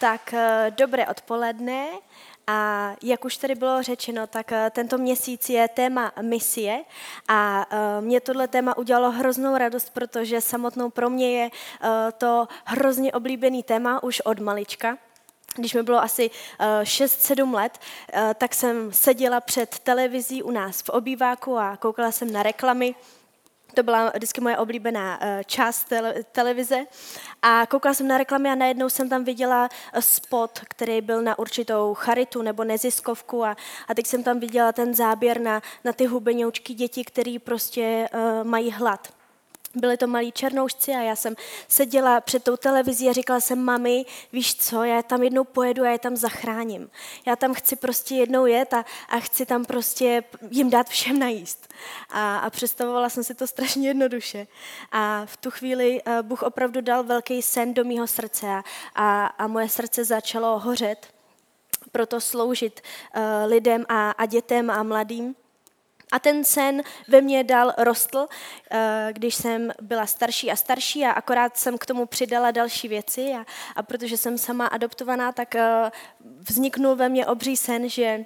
Tak eh, dobré odpoledne. A jak už tady bylo řečeno, tak eh, tento měsíc je téma misie a eh, mě tohle téma udělalo hroznou radost, protože samotnou pro mě je to hrozně oblíbený téma už od malička. Když mi bylo asi 6-7 let, tak jsem seděla před televizí u nás v obýváku a koukala jsem na reklamy to byla vždycky moje oblíbená eh, část televize. A koukala jsem na reklamy a najednou jsem tam viděla eh, spot, který byl na určitou charitu nebo neziskovku a, a teď jsem tam viděla ten záběr na, na ty hubenoučky děti, který prostě uh, mají hlad. Byli to malí černoušci a já jsem seděla před tou televizí a říkala jsem, mami, víš co, já tam jednou pojedu a je tam zachráním. Já tam chci prostě jednou jet a, a chci tam prostě jim dát všem najíst. A, a představovala jsem si to strašně jednoduše. A v tu chvíli uh, Bůh opravdu dal velký sen do mého srdce a, a, a moje srdce začalo hořet proto sloužit uh, lidem a, a dětem a mladým. A ten sen ve mně dal rostl, eh, když jsem byla starší a starší a akorát jsem k tomu přidala další věci a, a protože jsem sama adoptovaná, tak eh, vzniknul ve mně obří sen, že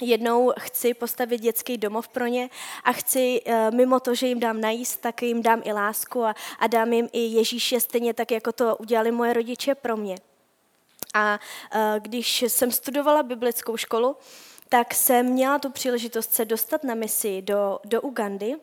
jednou chci postavit dětský domov pro ně a chci eh, mimo to, že jim dám najíst, tak jim dám i lásku a, a dám jim i Ježíše stejně tak, jako to udělali moje rodiče pro mě. A když jsem studovala biblickou školu, tak jsem měla tu příležitost se dostat na misi do, do Ugandy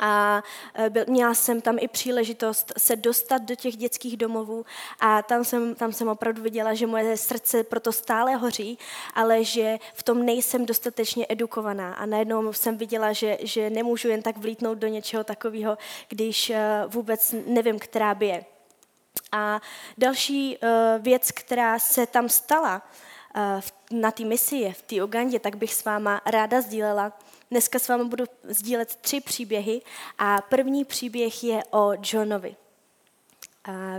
a e, byl, měla jsem tam i příležitost se dostat do těch dětských domovů a tam jsem, tam jsem opravdu viděla, že moje srdce proto stále hoří, ale že v tom nejsem dostatečně edukovaná a najednou jsem viděla, že, že nemůžu jen tak vlítnout do něčeho takového, když e, vůbec nevím, která by je. A další e, věc, která se tam stala, na té misi v té Ugandě, tak bych s váma ráda sdílela. Dneska s vámi budu sdílet tři příběhy a první příběh je o Johnovi.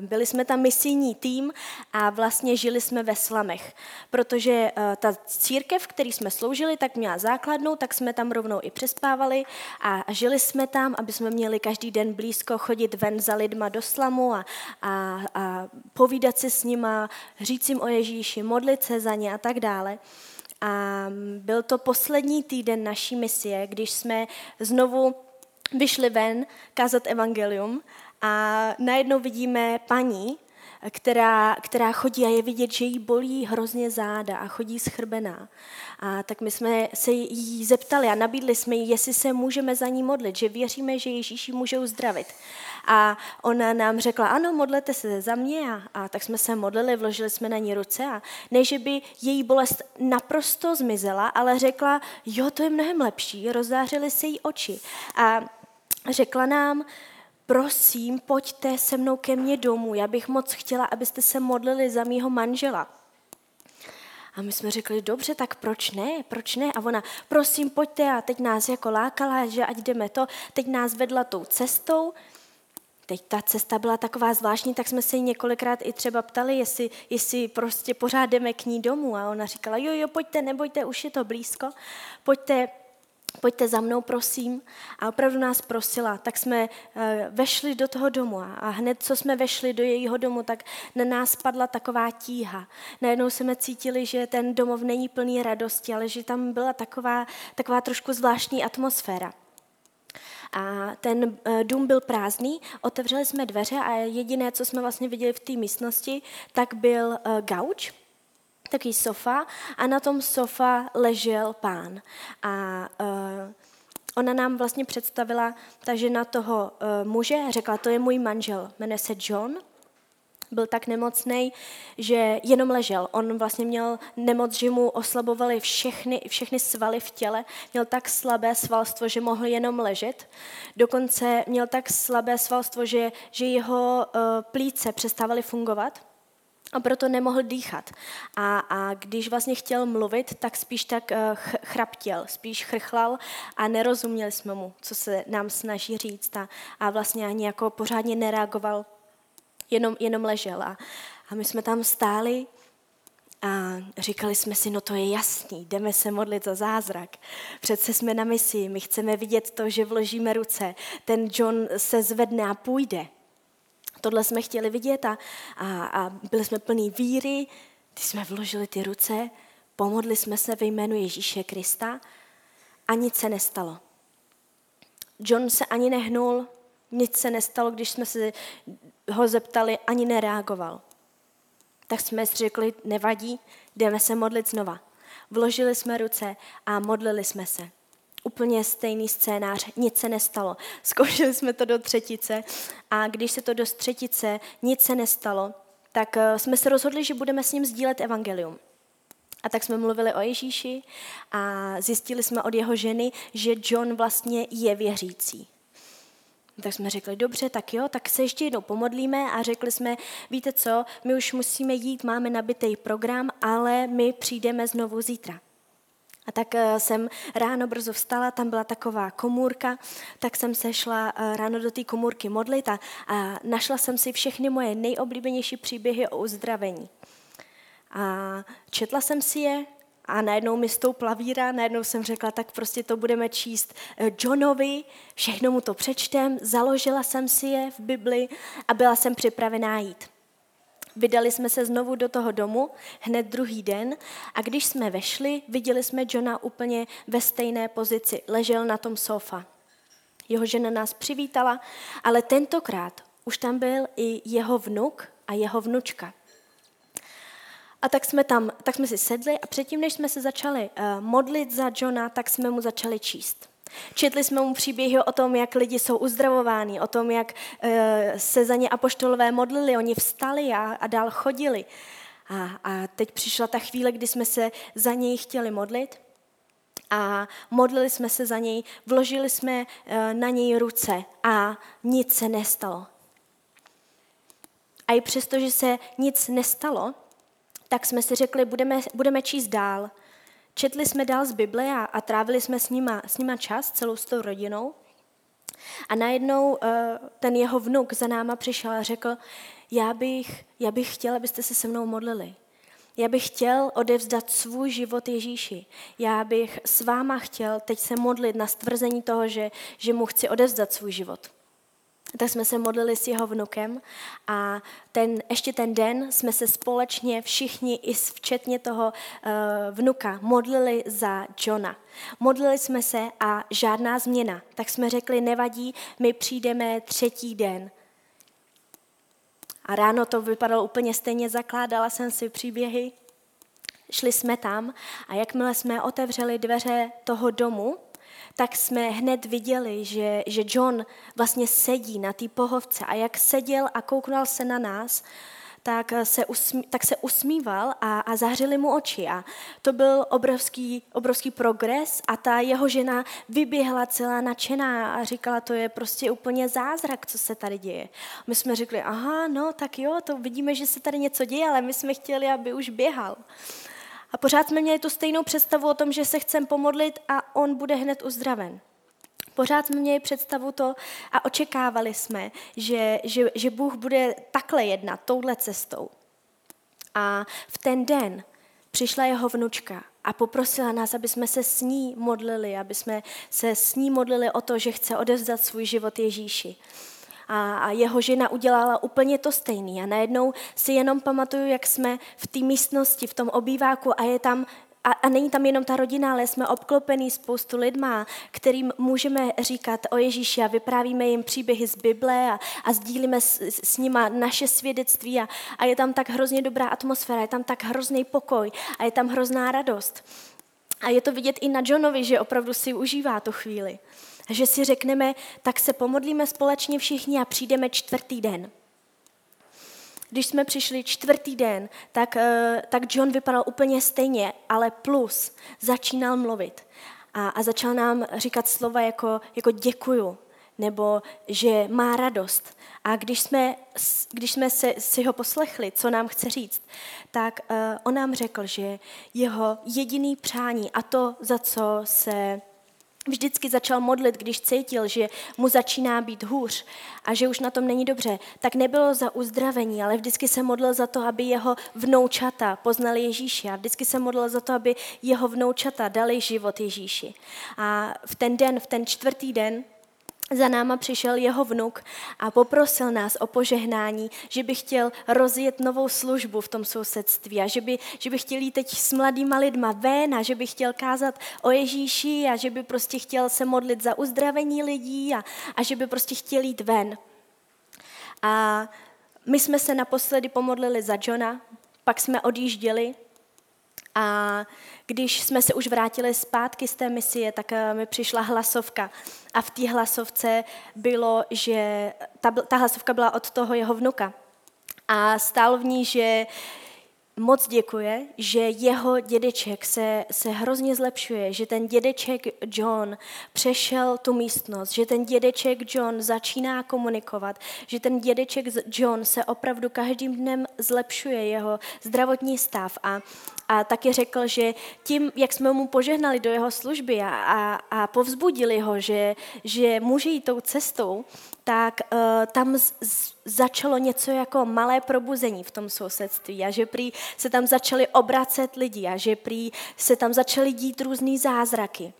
Byli jsme tam misijní tým a vlastně žili jsme ve slamech, protože eh, ta církev, který jsme sloužili, tak měla základnu, tak jsme tam rovnou i přespávali a žili jsme tam, aby jsme měli každý den blízko chodit ven za lidma do slamu a, a, a povídat si s nima, říct jim o Ježíši, modlit se za ně a tak dále. A byl to poslední týden naší misie, když jsme znovu vyšli ven kázat evangelium a najednou vidíme paní, která, která chodí a je vidět, že jí bolí hrozně záda a chodí schrbená. A tak my jsme se jí zeptali a nabídli jsme jí, jestli se můžeme za ní modlit, že věříme, že Ježíši může uzdravit. A ona nám řekla, ano, modlete se za mě. A, a tak jsme se modlili, vložili jsme na ní ruce a ne, že by její bolest naprosto zmizela, ale řekla, jo, to je mnohem lepší, rozzářily se jí oči. A řekla nám, prosím, pojďte se mnou ke mně domů, já bych moc chtěla, abyste se modlili za mýho manžela. A my jsme řekli, dobře, tak proč ne, proč ne? A ona, prosím, pojďte a teď nás jako lákala, že ať jdeme to, teď nás vedla tou cestou. Teď ta cesta byla taková zvláštní, tak jsme se jí několikrát i třeba ptali, jestli, jestli prostě pořád jdeme k ní domů. A ona říkala, jo, jo, pojďte, nebojte, už je to blízko, pojďte, pojďte za mnou, prosím. A opravdu nás prosila. Tak jsme eh, vešli do toho domu a hned, co jsme vešli do jejího domu, tak na nás padla taková tíha. Najednou jsme cítili, že ten domov není plný radosti, ale že tam byla taková, taková trošku zvláštní atmosféra. A ten eh, dům byl prázdný, otevřeli jsme dveře a jediné, co jsme vlastně viděli v té místnosti, tak byl eh, gauč, takový sofa a na tom sofa ležel pán. A uh, ona nám vlastně představila ta žena toho uh, muže, řekla, to je můj manžel, jmenuje se John, byl tak nemocný, že jenom ležel. On vlastně měl nemoc, že mu oslabovaly všechny, všechny svaly v těle. Měl tak slabé svalstvo, že mohl jenom ležet. Dokonce měl tak slabé svalstvo, že, že jeho uh, plíce přestávaly fungovat a proto nemohl dýchat. A, a když vlastně chtěl mluvit, tak spíš tak uh, chraptěl, spíš chrchlal a nerozuměli jsme mu, co se nám snaží říct a, a vlastně ani jako pořádně nereagoval, jenom, jenom ležel. A, a my jsme tam stáli a říkali jsme si, no to je jasný, jdeme se modlit za zázrak. Přece jsme na misi, my chceme vidět to, že vložíme ruce. Ten John se zvedne a půjde tohle jsme chtěli vidět a, a, a byli jsme plní víry, když jsme vložili ty ruce, pomodli jsme se ve jménu Ježíše Krista a nic se nestalo. John se ani nehnul, nic se nestalo, když jsme se ho zeptali, ani nereagoval. Tak jsme si řekli, nevadí, jdeme se modlit znova. Vložili jsme ruce a modlili jsme se. Úplně stejný scénář, nic se nestalo. Zkoušeli jsme to do třetice a když se to do třetice nic se nestalo, tak eh, jsme se rozhodli, že budeme s ním sdílet evangelium. A tak jsme mluvili o Ježíši a zjistili jsme od jeho ženy, že John vlastně je věřící. Tak jsme řekli, dobře, tak jo, tak se ještě jednou pomodlíme a řekli jsme, víte co, my už musíme jít, máme nabitý program, ale my přijdeme znovu zítra. A tak eh, jsem ráno brzo vstala, tam byla taková komůrka, tak jsem se šla eh, ráno do té komůrky modlit a, našla jsem si všechny moje nejoblíbenější příběhy o uzdravení. A četla jsem si je a najednou mi stoupla víra, najednou jsem řekla, tak prostě to budeme číst eh, Johnovi, všechno mu to přečtem, založila jsem si je v Bibli a byla jsem připravená jít. Vydali jsme se znovu do toho domu hned druhý den a když jsme vešli, viděli jsme Johna úplně ve stejné pozici. Ležel na tom sofa. Jeho žena nás přivítala, ale tentokrát už tam byl i jeho vnuk a jeho vnučka. A tak jsme tam, tak jsme si sedli a předtím, než jsme se začali uh, modlit za Johna, tak jsme mu začali číst. Četli jsme mu příběhy o tom, jak lidi jsou uzdravováni, o tom, jak uh, se za ně apoštolové modlili, oni vstali a, a dál chodili. A, a teď přišla ta chvíle, kdy jsme se za něj chtěli modlit a modlili jsme se za něj, vložili jsme uh, na něj ruce a nic se nestalo. A i přesto, že se nic nestalo, tak jsme si řekli, budeme, budeme číst dál. Četli jsme dál z Bible a, a trávili jsme s nima, s nima čas, celou s tou rodinou. A najednou uh, ten jeho vnuk za náma přišel a řekl, já bych, já bych chtěl, abyste se se mnou modlili. Já bych chtěl odevzdat svůj život Ježíši. Já bych s váma chtěl teď se modlit na stvrzení toho, že, že mu chci odevzdat svůj život tak jsme se modlili s jeho vnukem a ten, ještě ten den jsme se společně všichni, i včetně toho uh, vnuka, modlili za Johna. Modlili jsme se a žádná změna. Tak jsme řekli, nevadí, my přijdeme třetí den. A ráno to vypadalo úplně stejně, zakládala jsem si příběhy, šli jsme tam a jakmile jsme otevřeli dveře toho domu, tak jsme hned viděli, že, že John vlastně sedí na té pohovce a jak seděl a kouknul se na nás, tak se, usmí, tak se usmíval a, a zahřili mu oči. A to byl obrovský, obrovský progres a ta jeho žena vyběhla celá nadšená a říkala, to je prostě úplně zázrak, co se tady děje. My jsme řekli, aha, no tak jo, to vidíme, že se tady něco děje, ale my jsme chtěli, aby už běhal. A pořád jsme měli tu stejnou představu o tom, že se chceme pomodlit a on bude hned uzdraven. Pořád jsme měli představu to a očekávali jsme, že, že, že Bůh bude takhle jednat, touhle cestou. A v ten den přišla jeho vnučka a poprosila nás, aby jsme se s ní modlili, aby jsme se s ní modlili o to, že chce odevzdat svůj život Ježíši a, a jeho žena udělala úplně to stejné. A najednou si jenom pamatuju, jak jsme v té místnosti, v tom obýváku a je tam a, a není tam jenom ta rodina, ale jsme obklopení spoustu lidma, kterým můžeme říkat o Ježíši a vyprávíme jim příběhy z Bible a, a sdílíme s, s nima naše svědectví a, a je tam tak hrozně dobrá atmosféra, je tam tak hrozný pokoj a je tam hrozná radost. A je to vidět i na Johnovi, že opravdu si užívá tu chvíli že si řekneme, tak se pomodlíme společně všichni a přijdeme čtvrtý den. Když jsme přišli čtvrtý den, tak, eh, tak John vypadal úplně stejně, ale plus začínal mluvit a, a začal nám říkat slova jako, jako děkuju, nebo že má radost. A když jsme, když jsme se, si ho poslechli, co nám chce říct, tak uh, on nám řekl, že jeho jediný přání a to, za co se vždycky začal modlit, když cítil, že mu začíná být hůř a že už na tom není dobře, tak nebylo za uzdravení, ale vždycky se modlil za to, aby jeho vnoučata poznali Ježíši a vždycky se modlil za to, aby jeho vnoučata dali život Ježíši. A v ten den, v ten čtvrtý den, za náma přišel jeho vnuk a poprosil nás o požehnání, že by chtěl rozjet novou službu v tom sousedství a že by, že by chtěl jít teď s mladýma lidma ven a že by chtěl kázat o Ježíši a že by prostě chtěl se modlit za uzdravení lidí a, a že by prostě chtěl jít ven. A my jsme se naposledy pomodlili za Johna, pak jsme odjížděli a když jsme se už vrátili zpátky z té misie, tak eh, mi přišla hlasovka. A v té hlasovce bylo, že ta, ta hlasovka byla od toho jeho vnuka. A stál v ní, že moc děkuje, že jeho dědeček se, se hrozně zlepšuje, že ten dědeček John přešel tu místnost, že ten dědeček John začíná komunikovat, že ten dědeček John se opravdu každým dnem zlepšuje jeho zdravotní stav. A, a taky řekl, že tím, jak jsme mu požehnali do jeho služby a, a, a povzbudili ho, že, že může jít tou cestou, tak uh, tam z, z, začalo něco jako malé probuzení v tom sousedství a že prý se tam začali obracet lidi a že prý se tam začaly dít různý zázraky.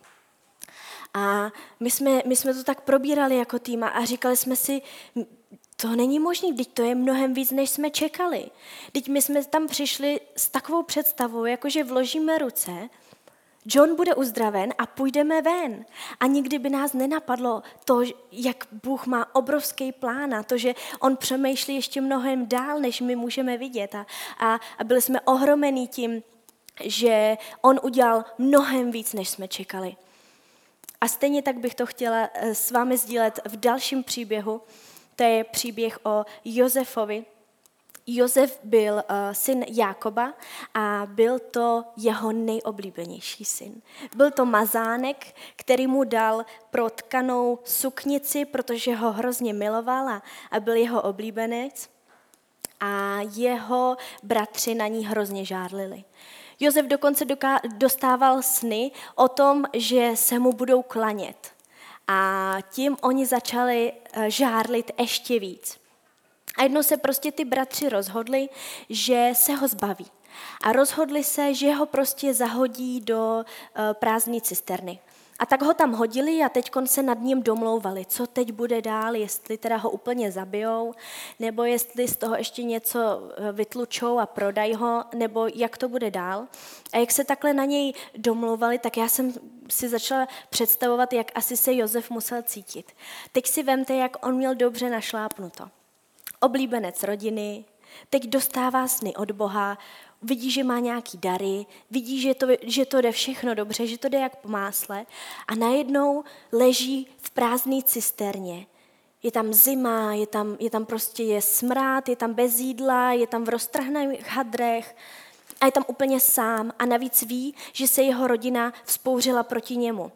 A my jsme, my jsme to tak probírali jako tým a říkali jsme si, to není možné, teď to je mnohem víc, než jsme čekali. Teď my jsme tam přišli s takovou představou, jakože vložíme ruce John bude uzdraven a půjdeme ven. A nikdy by nás nenapadlo to, jak Bůh má obrovský plán a to, že on přemýšlí ještě mnohem dál, než my můžeme vidět. A, a, a byli jsme ohromení tím, že on udělal mnohem víc, než jsme čekali. A stejně tak bych to chtěla eh, s vámi sdílet v dalším příběhu. To je příběh o Josefovi, Josef byl uh, syn Jákoba a byl to jeho nejoblíbenější syn. Byl to mazánek, který mu dal protkanou suknici, protože ho hrozně miloval a, byl jeho oblíbenec. A jeho bratři na ní hrozně žádlili. Josef dokonce dostával sny o tom, že se mu budou klanět. A tím oni začali eh, žárlit ještě víc. A jednou se prostě ty bratři rozhodli, že se ho zbaví. A rozhodli se, že ho prostě zahodí do eh, prázdné cisterny. A tak ho tam hodili a teď se nad ním domlouvali, co teď bude dál, jestli teda ho úplně zabijou, nebo jestli z toho ještě něco eh, vytlučou a prodají ho, nebo jak to bude dál. A jak se takhle na něj domlouvali, tak já jsem si začala představovat, jak asi se Josef musel cítit. Teď si vemte, jak on měl dobře našlápnuto oblíbenec rodiny, teď dostává sny od Boha, vidí, že má nějaký dary, vidí, že to, že to jde všechno dobře, že to jde jak po másle a najednou leží v prázdné cisterně. Je tam zima, je tam, je tam prostě je smrát, je tam bez jídla, je tam v roztrhných hadrech a je tam úplně sám a navíc ví, že se jeho rodina vzpouřila proti němu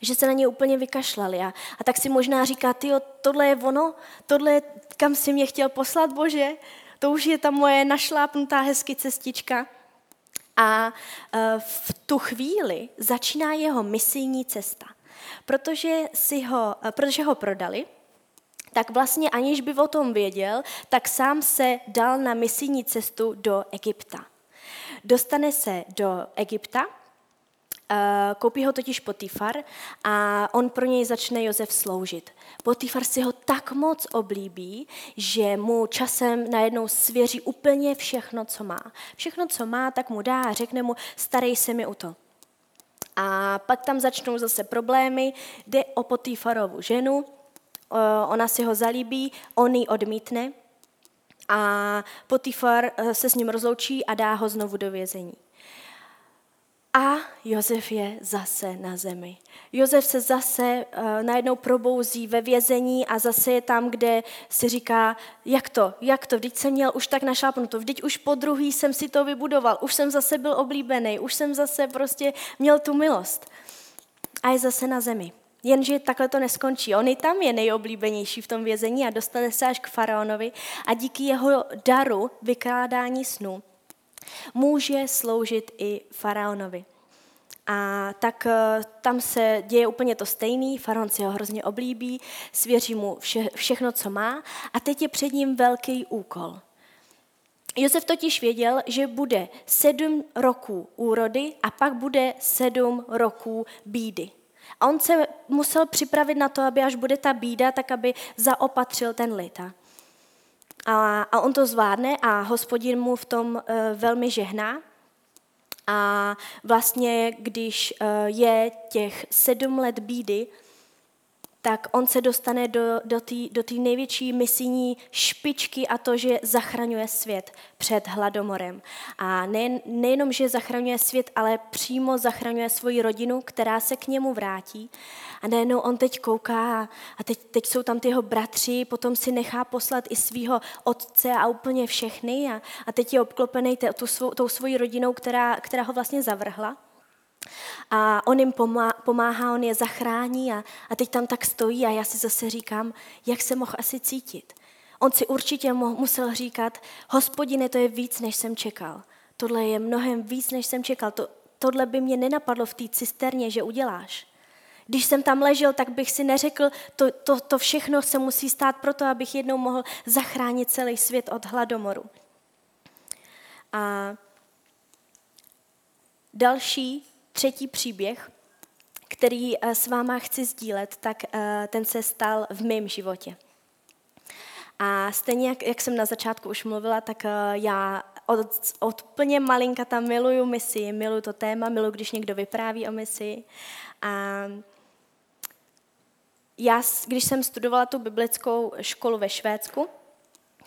že se na ně úplně vykašlali. A, a tak si možná říká, ty tohle je ono, tohle je, kam si mě chtěl poslat, Bože, to už je ta moje našlápnutá hezky cestička. A e, v tu chvíli začíná jeho misijní cesta. Protože, si ho, e, protože ho prodali, tak vlastně aniž by o tom věděl, tak sám se dal na misijní cestu do Egypta. Dostane se do Egypta, koupí ho totiž Potifar a on pro něj začne Josef sloužit. Potifar si ho tak moc oblíbí, že mu časem najednou svěří úplně všechno, co má. Všechno, co má, tak mu dá a řekne mu, starej se mi o to. A pak tam začnou zase problémy, jde o Potifarovu ženu, eh, ona si ho zalíbí, on ji odmítne a Potifar eh, se s ním rozloučí a dá ho znovu do vězení. A Josef je zase na zemi. Josef se zase uh, najednou probouzí ve vězení a zase je tam, kde si říká, jak to, jak to, vždyť jsem měl už tak našlápnuto, vždyť už po druhý jsem si to vybudoval, už jsem zase byl oblíbený, už jsem zase prostě měl tu milost. A je zase na zemi. Jenže takhle to neskončí. On i tam je nejoblíbenější v tom vězení a dostane se až k faraonovi a díky jeho daru vykládání snů může sloužit i faraonovi. A tak eh, tam se děje úplně to stejný, faraon si ho hrozně oblíbí, svěří mu vše, všechno, co má a teď je před ním velký úkol. Josef totiž věděl, že bude sedm roků úrody a pak bude sedm roků bídy. A on se musel připravit na to, aby až bude ta bída, tak aby zaopatřil ten lid. A, a on to zvládne a hospodin mu v tom uh, velmi žehná. A vlastně, když uh, je těch sedm let bídy, tak on se dostane do, do té do největší misijní špičky a to, že zachraňuje svět před hladomorem. A nejen, nejenom, že zachraňuje svět, ale přímo zachraňuje svoji rodinu, která se k němu vrátí. A najednou on teď kouká a teď, teď jsou tam ty jeho bratři, potom si nechá poslat i svého otce a úplně všechny a, a teď je obklopený tou, svou, tou svojí rodinou, která, která ho vlastně zavrhla. A on jim pomáhá, on je zachrání a, a teď tam tak stojí a já si zase říkám, jak se mohl asi cítit. On si určitě musel říkat, hospodine, to je víc, než jsem čekal. Tohle je mnohem víc, než jsem čekal. To, tohle by mě nenapadlo v té cisterně, že uděláš. Když jsem tam ležel, tak bych si neřekl, to, to, to všechno se musí stát proto, abych jednou mohl zachránit celý svět od hladomoru. A další třetí příběh, který eh, s váma chci sdílet, tak eh, ten se stal v mém životě. A stejně, jak, jak jsem na začátku už mluvila, tak eh, já od, od plně malinka tam miluju misi, miluju to téma, miluju, když někdo vypráví o misi. A já, když jsem studovala tu biblickou školu ve Švédsku,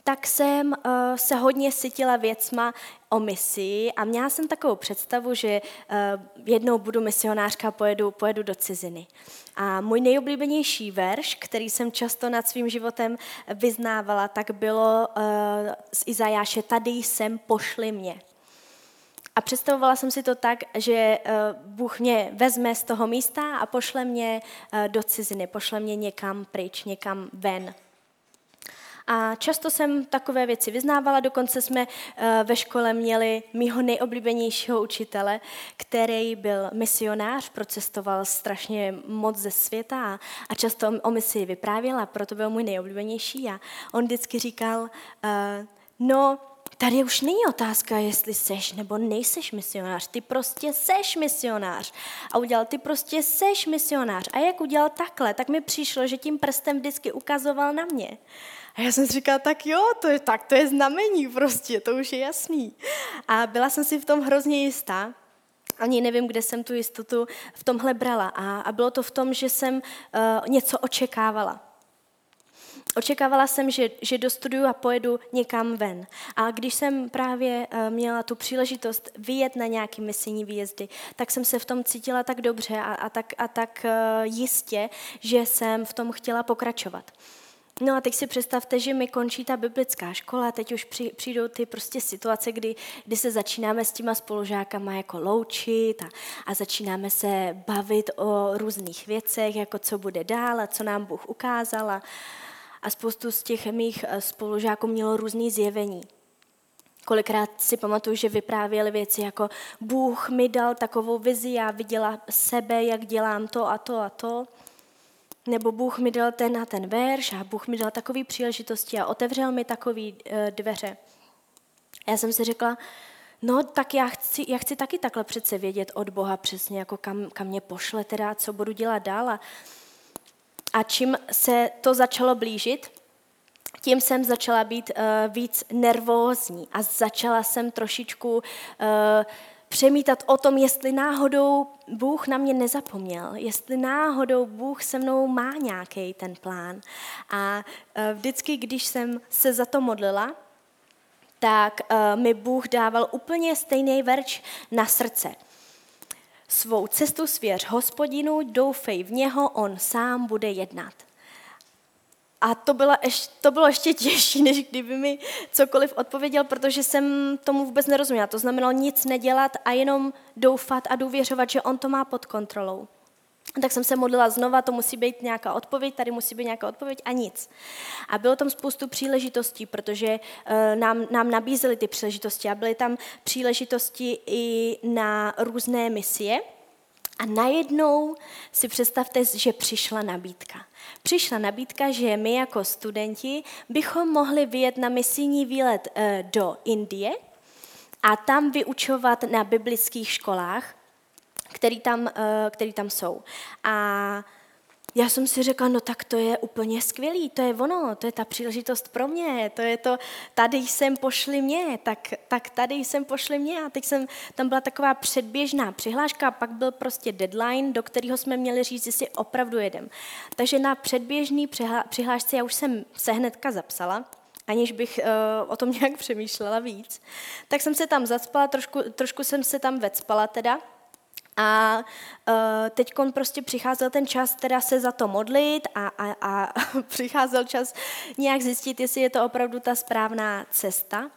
tak jsem uh, se hodně sytila věcma o misi a měla jsem takovou představu, že uh, jednou budu misionářka a pojedu, pojedu do ciziny. A můj nejoblíbenější verš, který jsem často nad svým životem vyznávala, tak bylo uh, z Izajáše, tady jsem, pošli mě. A představovala jsem si to tak, že Bůh mě vezme z toho místa a pošle mě do ciziny, pošle mě někam pryč, někam ven. A často jsem takové věci vyznávala, dokonce jsme eh, ve škole měli mýho nejoblíbenějšího učitele, který byl misionář, procestoval strašně moc ze světa a často o misi vyprávěl a proto byl můj nejoblíbenější. A on vždycky říkal, uh, no, Tady už není otázka, jestli seš nebo nejseš misionář. Ty prostě seš misionář. A udělal, ty prostě seš misionář. A jak udělal takhle, tak mi přišlo, že tím prstem vždycky ukazoval na mě. A já jsem si říkala, tak jo, to je, tak to je znamení prostě, to už je jasný. A byla jsem si v tom hrozně jistá, ani nevím, kde jsem tu jistotu v tomhle brala. A, a bylo to v tom, že jsem uh, něco očekávala. Očekávala jsem, že, že dostuduju a pojedu někam ven. A když jsem právě uh, měla tu příležitost vyjet na nějaké misijní výjezdy, tak jsem se v tom cítila tak dobře a, a tak, a tak uh, jistě, že jsem v tom chtěla pokračovat. No a teď si představte, že mi končí ta biblická škola, teď už při, přijdou ty prostě situace, kdy, kdy se začínáme s těma spolužákama jako loučit a, a začínáme se bavit o různých věcech, jako co bude dál a co nám Bůh ukázal. A, a spoustu z těch mých eh, spolužáků mělo různý zjevení. Kolikrát si pamatuju, že vyprávěli věci jako Bůh mi dal takovou vizi, já viděla sebe, jak dělám to a to a to. Nebo Bůh mi dal ten a ten verš a Bůh mi dal takové příležitosti a otevřel mi takové uh, dveře. Já jsem si řekla, no tak já chci, já chci taky takhle přece vědět od Boha přesně, jako kam, kam mě pošle teda, co budu dělat dál. A, a čím se to začalo blížit, tím jsem začala být uh, víc nervózní a začala jsem trošičku uh, přemítat o tom, jestli náhodou Bůh na mě nezapomněl, jestli náhodou Bůh se mnou má nějaký ten plán. A e, vždycky, když jsem se za to modlila, tak e, mi Bůh dával úplně stejný verč na srdce. Svou cestu svěř hospodinu, doufej v něho, on sám bude jednat. A to bylo, ještě, to bylo ještě těžší, než kdyby mi cokoliv odpověděl, protože jsem tomu vůbec nerozuměla. To znamenalo nic nedělat a jenom doufat a důvěřovat, že on to má pod kontrolou. Tak jsem se modlila znova, to musí být nějaká odpověď, tady musí být nějaká odpověď a nic. A bylo tam spoustu příležitostí, protože uh, nám, nám nabízely ty příležitosti a byly tam příležitosti i na různé misie. A najednou si představte, že přišla nabídka. Přišla nabídka, že my jako studenti bychom mohli vyjet na misijní výlet eh, do Indie a tam vyučovat na biblických školách, který tam, který tam jsou. A já jsem si řekla, no tak to je úplně skvělý, to je ono, to je ta příležitost pro mě, to je to, tady jsem pošli mě, tak, tak tady jsem pošli mě a teď jsem, tam byla taková předběžná přihláška a pak byl prostě deadline, do kterého jsme měli říct, jestli opravdu jedem. Takže na předběžný přihlášce já už jsem se hnedka zapsala, aniž bych uh, o tom nějak přemýšlela víc. Tak jsem se tam zaspala, trošku, trošku jsem se tam vecpala teda, a uh, teď prostě přicházel ten čas teda se za to modlit a, a, a přicházel čas nějak zjistit, jestli je to opravdu ta správná cesta.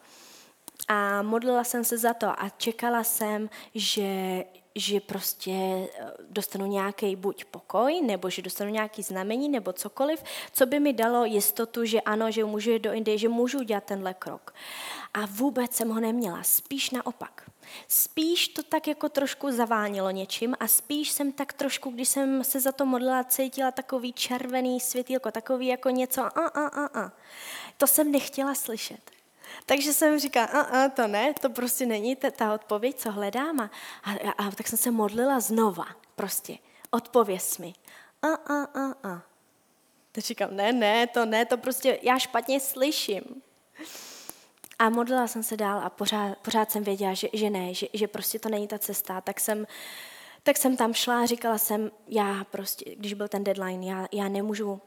A modlila jsem se za to a čekala jsem, že, že prostě eh, dostanu nějaký buď pokoj, nebo že dostanu nějaký znamení, nebo cokoliv, co by mi dalo jistotu, že ano, že můžu jít do Indie, že můžu dělat tenhle krok. A vůbec jsem ho neměla, spíš naopak. Spíš to tak jako trošku zavánilo něčím a spíš jsem tak trošku, když jsem se za to modlila, cítila takový červený světýlko, takový jako něco a, a, a, a. To jsem nechtěla slyšet. Takže jsem říkala, a, a, to ne, to prostě není ta, ta odpověď, co hledám. A, a, a tak jsem se modlila znova, prostě, odpověz mi. A, a, a, a. Teď říkám, ne, ne, to ne, to prostě já špatně slyším. A modlila jsem se dál a pořád, pořád jsem věděla, že, že ne, že, že prostě to není ta cesta. Tak jsem, tak jsem tam šla a říkala jsem, já prostě, když byl ten deadline, já, já nemůžu,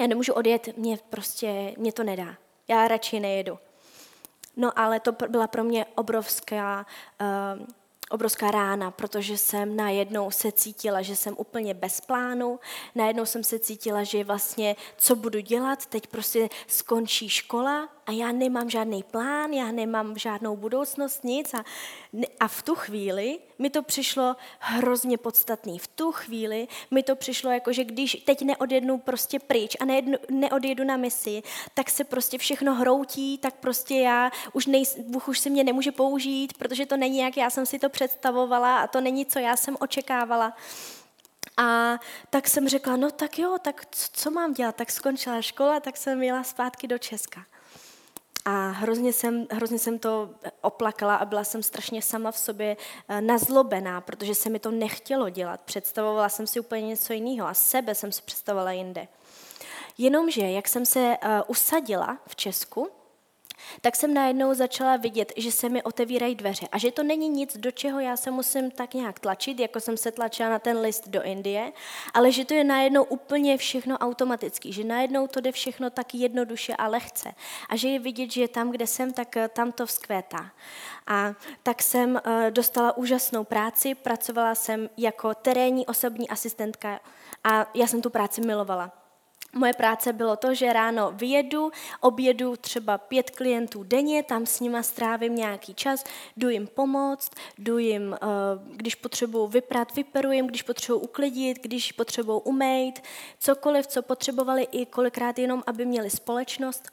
já nemůžu odjet, mě prostě, mě to nedá. Já radši nejedu. No ale to byla pro mě obrovská, uh, obrovská rána, protože jsem najednou se cítila, že jsem úplně bez plánu, najednou jsem se cítila, že vlastně co budu dělat, teď prostě skončí škola a já nemám žádný plán, já nemám žádnou budoucnost, nic a, a v tu chvíli mi to přišlo hrozně podstatný. V tu chvíli mi to přišlo jako, že když teď neodjednu prostě pryč a nejednu, neodjedu na misi, tak se prostě všechno hroutí, tak prostě já už nej, Bůh už si mě nemůže použít, protože to není jak já jsem si to představovala a to není, co já jsem očekávala. A tak jsem řekla, no tak jo, tak co, co mám dělat? Tak skončila škola, tak jsem jela zpátky do Česka. A hrozně jsem, hrozně jsem to oplakala a byla jsem strašně sama v sobě eh, nazlobená, protože se mi to nechtělo dělat. Představovala jsem si úplně něco jiného a sebe jsem si představovala jinde. Jenomže, jak jsem se uh, usadila v Česku, tak jsem najednou začala vidět, že se mi otevírají dveře a že to není nic, do čeho já se musím tak nějak tlačit, jako jsem se tlačila na ten list do Indie, ale že to je najednou úplně všechno automatický, že najednou to jde všechno tak jednoduše a lehce a že je vidět, že tam, kde jsem, tak eh, tam to vzkvétá. A tak jsem eh, dostala úžasnou práci, pracovala jsem jako terénní osobní asistentka a já jsem tu práci milovala. Moje práce bylo to, že ráno vyjedu, objedu třeba pět klientů denně, tam s nima strávím nějaký čas, jdu jim pomoct, jdu jim, eh, když potřebuju vyprat, vyperu jim, když potřebuju uklidit, když potřebuju umejt, cokoliv, co potřebovali i kolikrát jenom, aby měli společnost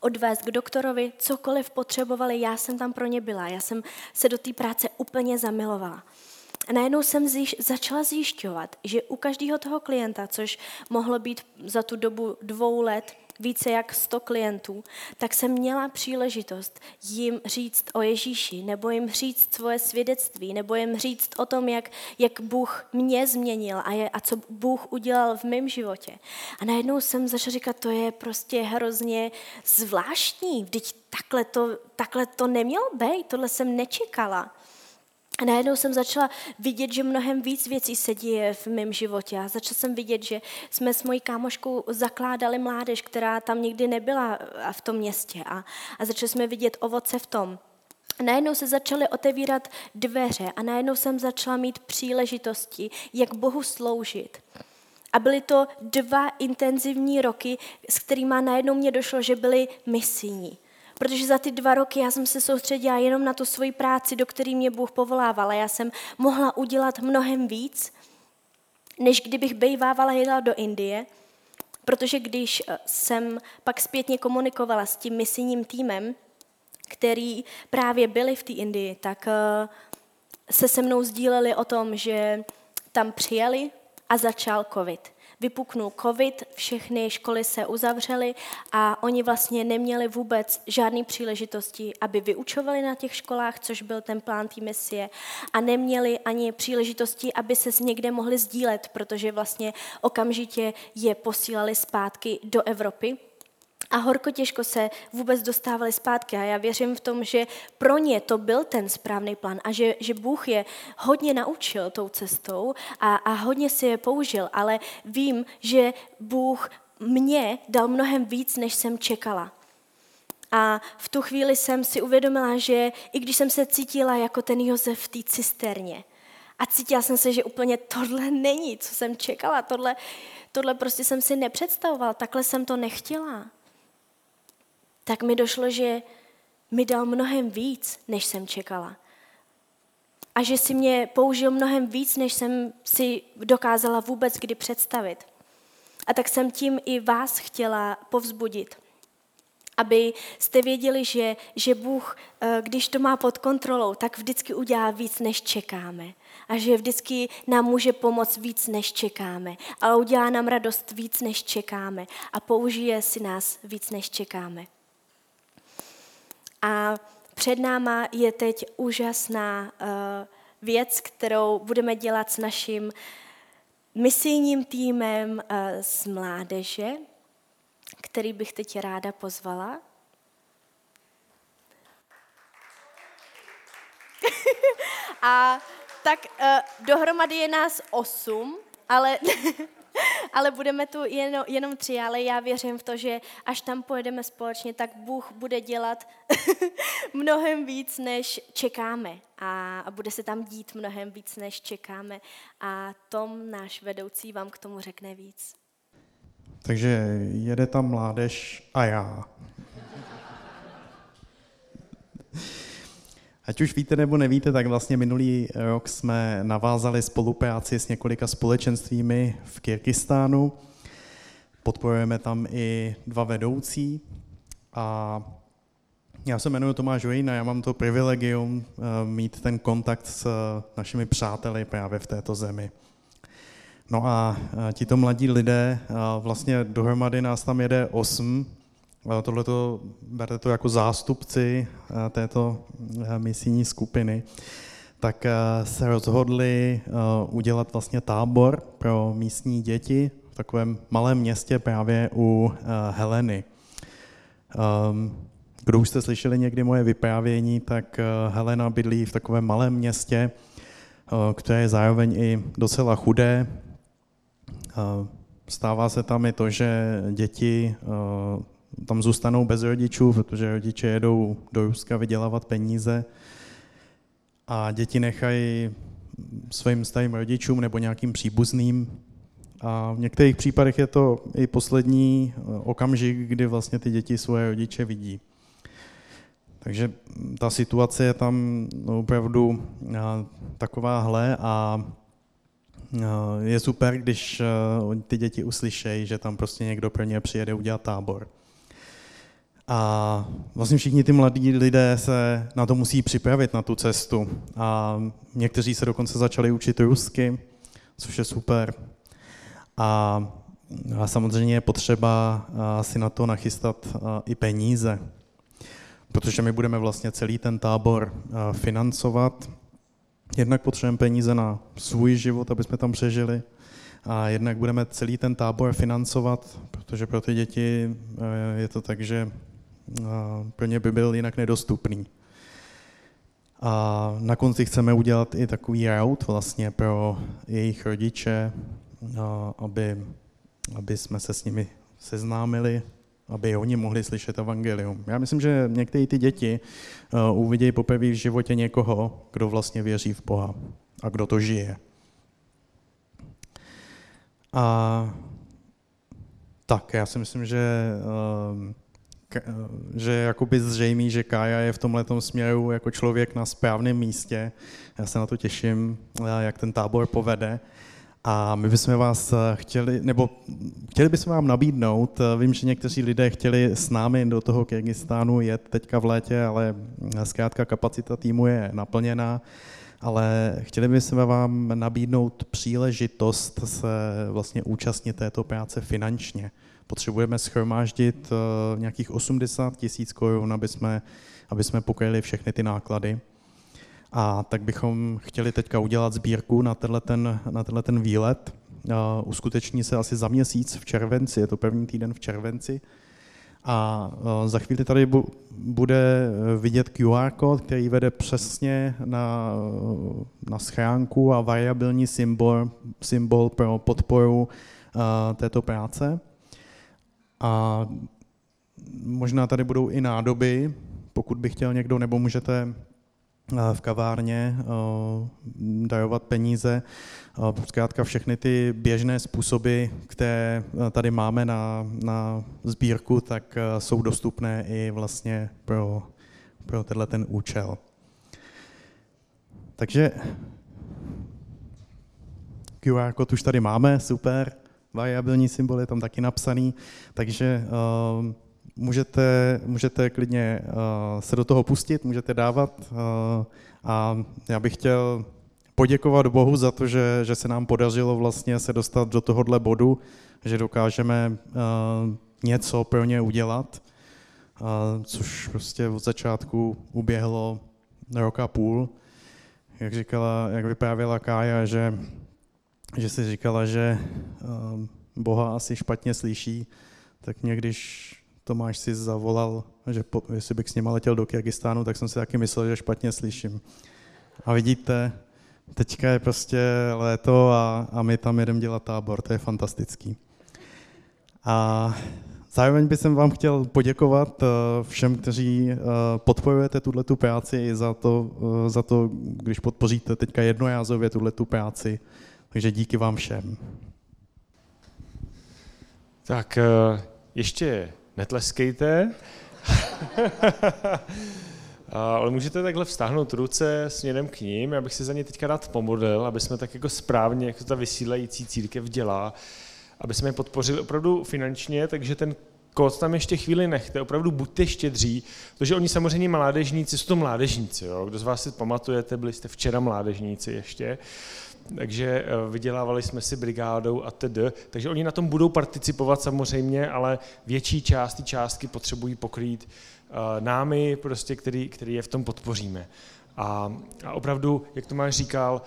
odvést k doktorovi, cokoliv potřebovali, já jsem tam pro ně byla, já jsem se do té práce úplně zamilovala. A najednou jsem zjiš, začala zjišťovat, že u každého toho klienta, což mohlo být za tu dobu dvou let více jak 100 klientů, tak jsem měla příležitost jim říct o Ježíši, nebo jim říct svoje svědectví, nebo jim říct o tom, jak, jak Bůh mě změnil a, je, a co Bůh udělal v mém životě. A najednou jsem začala říkat, to je prostě hrozně zvláštní, vždyť takhle to, takhle to nemělo být, tohle jsem nečekala. A najednou jsem začala vidět, že mnohem víc věcí se děje v mém životě. A začala jsem vidět, že jsme s mojí kámoškou zakládali mládež, která tam nikdy nebyla v tom městě. A, a začali jsme vidět ovoce v tom. A najednou se začaly otevírat dveře a najednou jsem začala mít příležitosti, jak Bohu sloužit. A byly to dva intenzivní roky, s kterými najednou mě došlo, že byly misijní. Protože za ty dva roky já jsem se soustředila jenom na tu svoji práci, do které mě Bůh povolával. Já jsem mohla udělat mnohem víc, než kdybych bejvávala jela do Indie, protože když eh, jsem pak zpětně komunikovala s tím misijním týmem, který právě byli v té Indii, tak eh, se se mnou sdíleli o tom, že tam přijeli a začal covid. Vypuknul covid, všechny školy se uzavřely a oni vlastně neměli vůbec žádné příležitosti, aby vyučovali na těch školách, což byl ten plán té misie, a neměli ani příležitosti, aby se někde mohli sdílet, protože vlastně okamžitě je posílali zpátky do Evropy a horko těžko se vůbec dostávali zpátky. A já věřím v tom, že pro ně to byl ten správný plán a že, že Bůh je hodně naučil tou cestou a, a hodně si je použil, ale vím, že Bůh mě dal mnohem víc, než jsem čekala. A v tu chvíli jsem si uvědomila, že i když jsem se cítila jako ten Josef v té cisterně, a cítila jsem se, že úplně tohle není, co jsem čekala, tohle, tohle prostě jsem si nepředstavovala, takhle jsem to nechtěla tak mi došlo, že mi dal mnohem víc, než jsem čekala. A že si mě použil mnohem víc, než jsem si dokázala vůbec kdy představit. A tak jsem tím i vás chtěla povzbudit. Aby jste věděli, že, že Bůh, eh, když to má pod kontrolou, tak vždycky udělá víc, než čekáme. A že vždycky nám může pomoct víc, než čekáme. Ale udělá nám radost víc, než čekáme. A použije si nás víc, než čekáme. A před náma je teď úžasná uh, věc, kterou budeme dělat s naším misijním týmem uh, z mládeže, který bych teď ráda pozvala. A tak uh, dohromady je nás osm, ale ale budeme tu jenom, jenom tři, ale já věřím v to, že až tam pojedeme společně, tak Bůh bude dělat mnohem víc, než čekáme a, a bude se tam dít mnohem víc, než čekáme a Tom, náš vedoucí, vám k tomu řekne víc. Takže jede tam mládež a já. Ať už víte nebo nevíte, tak vlastně minulý rok jsme navázali spolupráci s několika společenstvími v Kyrgyzstánu. Podporujeme tam i dva vedoucí a já se jmenuji Tomáš Vejn a já mám to privilegium eh, mít ten kontakt s našimi přáteli právě v této zemi. No a eh, tito mladí lidé, eh, vlastně dohromady nás tam jede osm, Tohle to berte to jako zástupci eh, této eh, misijní skupiny, tak eh, se rozhodli udělat vlastně tábor pro místní děti v takovém malém městě právě u Heleny. Ehm, kdo už jste slyšeli někdy moje vyprávění, tak Helena bydlí v takovém malém městě, které je zároveň i docela chudé. Stává se tam i to, že děti tam zůstanou bez rodičů, protože rodiče jedou do Ruska vydělávat peníze a děti nechají svým starým rodičům nebo nějakým příbuzným. A v některých případech je to i poslední eh, okamžik, kdy vlastně ty děti svoje rodiče vidí. Takže ta situace je tam opravdu eh, takováhle a eh, je super, když ty děti uslyšejí, že tam prostě někdo pro ně přijede udělat tábor. A vlastně všichni ty mladí lidé se na to musí připravit, na tu cestu. A někteří se dokonce začali učit rusky, což je super. A, a samozřejmě je potřeba si na to nachystat i peníze, protože my budeme vlastně celý ten tábor financovat. Jednak potřebujeme peníze na svůj život, aby jsme tam přežili, a jednak budeme celý ten tábor financovat, protože pro ty děti je to tak, že pro ně by byl jinak nedostupný. A na konci chceme udělat i takový route vlastně pro jejich rodiče, aby, aby jsme se s nimi seznámili, aby oni mohli slyšet evangelium. Já myslím, že některé ty děti uvidějí poprvé v životě někoho, kdo vlastně věří v Boha a kdo to žije. A tak, já si myslím, že že je jakoby zřejmý, že Kája je v tomhle směru jako člověk na správném místě. Já se na to těším, jak ten tábor povede. A my bychom vás chtěli, nebo chtěli bychom vám nabídnout, vím, že někteří lidé chtěli s námi do toho Kyrgyzstánu jet teďka v létě, ale zkrátka kapacita týmu je naplněná ale chtěli bychom vám nabídnout příležitost se vlastně účastnit této práce finančně. Potřebujeme schromáždit eh, nějakých 80 tisíc korun, aby jsme, aby jsme pokryli všechny ty náklady. A tak bychom chtěli teďka udělat sbírku na tenhle ten, na tenhle ten výlet. Uskuteční se asi za měsíc v červenci, je to první týden v červenci. A za chvíli tady bude vidět QR kód, který vede přesně na, na schránku a variabilní symbol, symbol pro podporu této práce. A možná tady budou i nádoby, pokud by chtěl někdo, nebo můžete v kavárně darovat peníze. Zkrátka všechny ty běžné způsoby, které tady máme na, na sbírku, tak jsou dostupné i vlastně pro, pro tenhle ten účel. Takže QR kód už tady máme, super, variabilní symbol je tam taky napsaný, takže uh, můžete, můžete klidně uh, se do toho pustit, můžete dávat uh, a já bych chtěl poděkovat Bohu za to, že, že se nám podařilo vlastně se dostat do tohohle bodu, že dokážeme uh, něco pro ně udělat, uh, což prostě od začátku uběhlo rok a půl. Jak říkala, jak vyprávěla Kája, že, že si říkala, že uh, Boha asi špatně slyší, tak mě když Tomáš si zavolal, že po, jestli bych s ním letěl do Kyrgyzstánu, tak jsem si taky myslel, že špatně slyším. A vidíte, teďka je prostě léto a, a my tam jedeme dělat tábor, to je fantastický. A zároveň bych vám chtěl poděkovat eh, všem, kteří eh, podporujete tuhle tu práci za to, eh, za to, když podpoříte teďka jednojázově tuhle tu práci. Takže díky vám všem. Tak ještě netleskejte, ale můžete takhle vstáhnout ruce směrem k ním, já bych si za ně teďka rád pomodlil, aby jsme tak jako správně, jak to ta vysílající církev dělá, aby jsme je podpořili opravdu finančně, takže ten kód tam ještě chvíli nechte, opravdu buďte štědří, protože oni samozřejmě mládežníci, jsou to mládežníci, jo? kdo z vás si pamatujete, byli jste včera mládežníci ještě, takže eh, vydělávali jsme si brigádou a td. Takže oni na tom budou participovat samozřejmě, ale větší část té částky potřebují pokrýt eh, námi, prostě, který, který je v tom podpoříme. A, a opravdu, jak Tomáš říkal,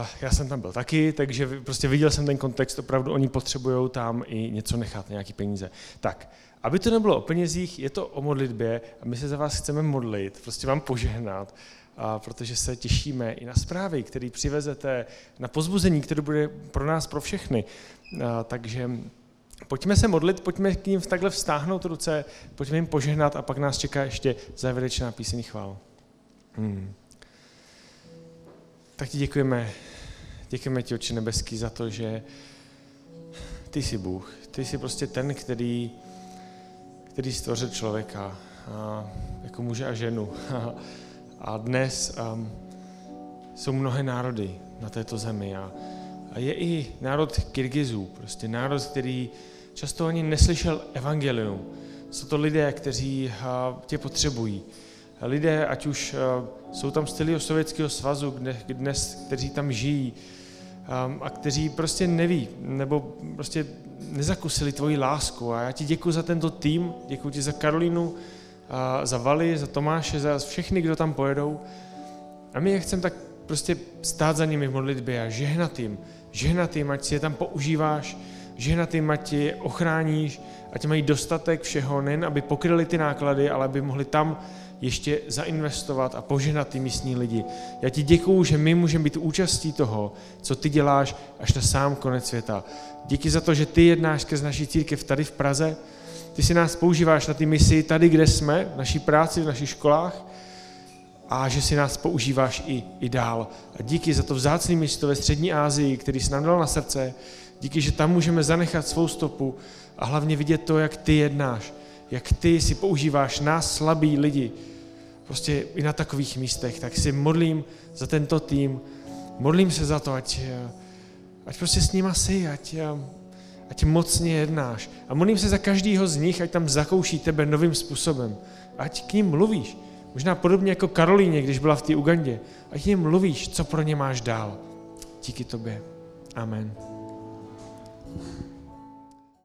Uh, já jsem tam byl taky, takže prostě viděl jsem ten kontext, opravdu oni potřebují tam i něco nechat, nějaký peníze. Tak, aby to nebylo o penězích, je to o modlitbě a my se za vás chceme modlit, prostě vám požehnat a protože se těšíme i na zprávy, které přivezete, na pozbuzení, které bude pro nás, pro všechny. A, takže pojďme se modlit, pojďme k ním takhle vztáhnout ruce, pojďme jim požehnat a pak nás čeká ještě závěrečná píseň chvál. Hmm. Tak ti děkujeme, děkujeme ti, Oče nebeský, za to, že ty jsi Bůh. Ty jsi prostě ten, který, který stvořil člověka, jako muže a ženu. A dnes um, jsou mnohé národy na této zemi a, je i národ Kyrgyzů, prostě národ, který často ani neslyšel evangelium. Jsou to lidé, kteří tě potřebují. Lidé, ať už jsou tam z celého Sovětského svazu, kde, dnes, kteří tam žijí a kteří prostě neví, nebo prostě nezakusili tvoji lásku. A já ti děkuji za tento tým, děkuji ti za Karolínu, za Vali, za Tomáše, za všechny, kdo tam pojedou. A my je chceme tak prostě stát za nimi v modlitbě a žehnat jim. Žehnat jim, ať si je tam používáš, žehnat jim, ať je ochráníš, ať mají dostatek všeho, nejen aby pokryli ty náklady, ale aby mohli tam ještě zainvestovat a požehnat ty místní lidi. Já ti děkuju, že my můžeme být účastí toho, co ty děláš až na sám konec světa. Díky za to, že ty jednáš skrz naší církev tady v Praze, ty si nás používáš na ty misi tady, kde jsme, v naší práci, v našich školách a že si nás používáš i, i dál. A díky za to vzácné místo ve střední Asii, který jsi nám dal na srdce. Díky, že tam můžeme zanechat svou stopu a hlavně vidět to, jak ty jednáš, jak ty si používáš nás slabý lidi, prostě i na takových místech. Tak si modlím za tento tým, modlím se za to, ať, ať prostě s nima si, ať, ať mocně jednáš. A modlím se za každýho z nich, ať tam zakouší tebe novým způsobem. Ať k ním mluvíš. Možná podobně jako Karolíně, když byla v té Ugandě. Ať jim mluvíš, co pro ně máš dál. Díky tobě. Amen.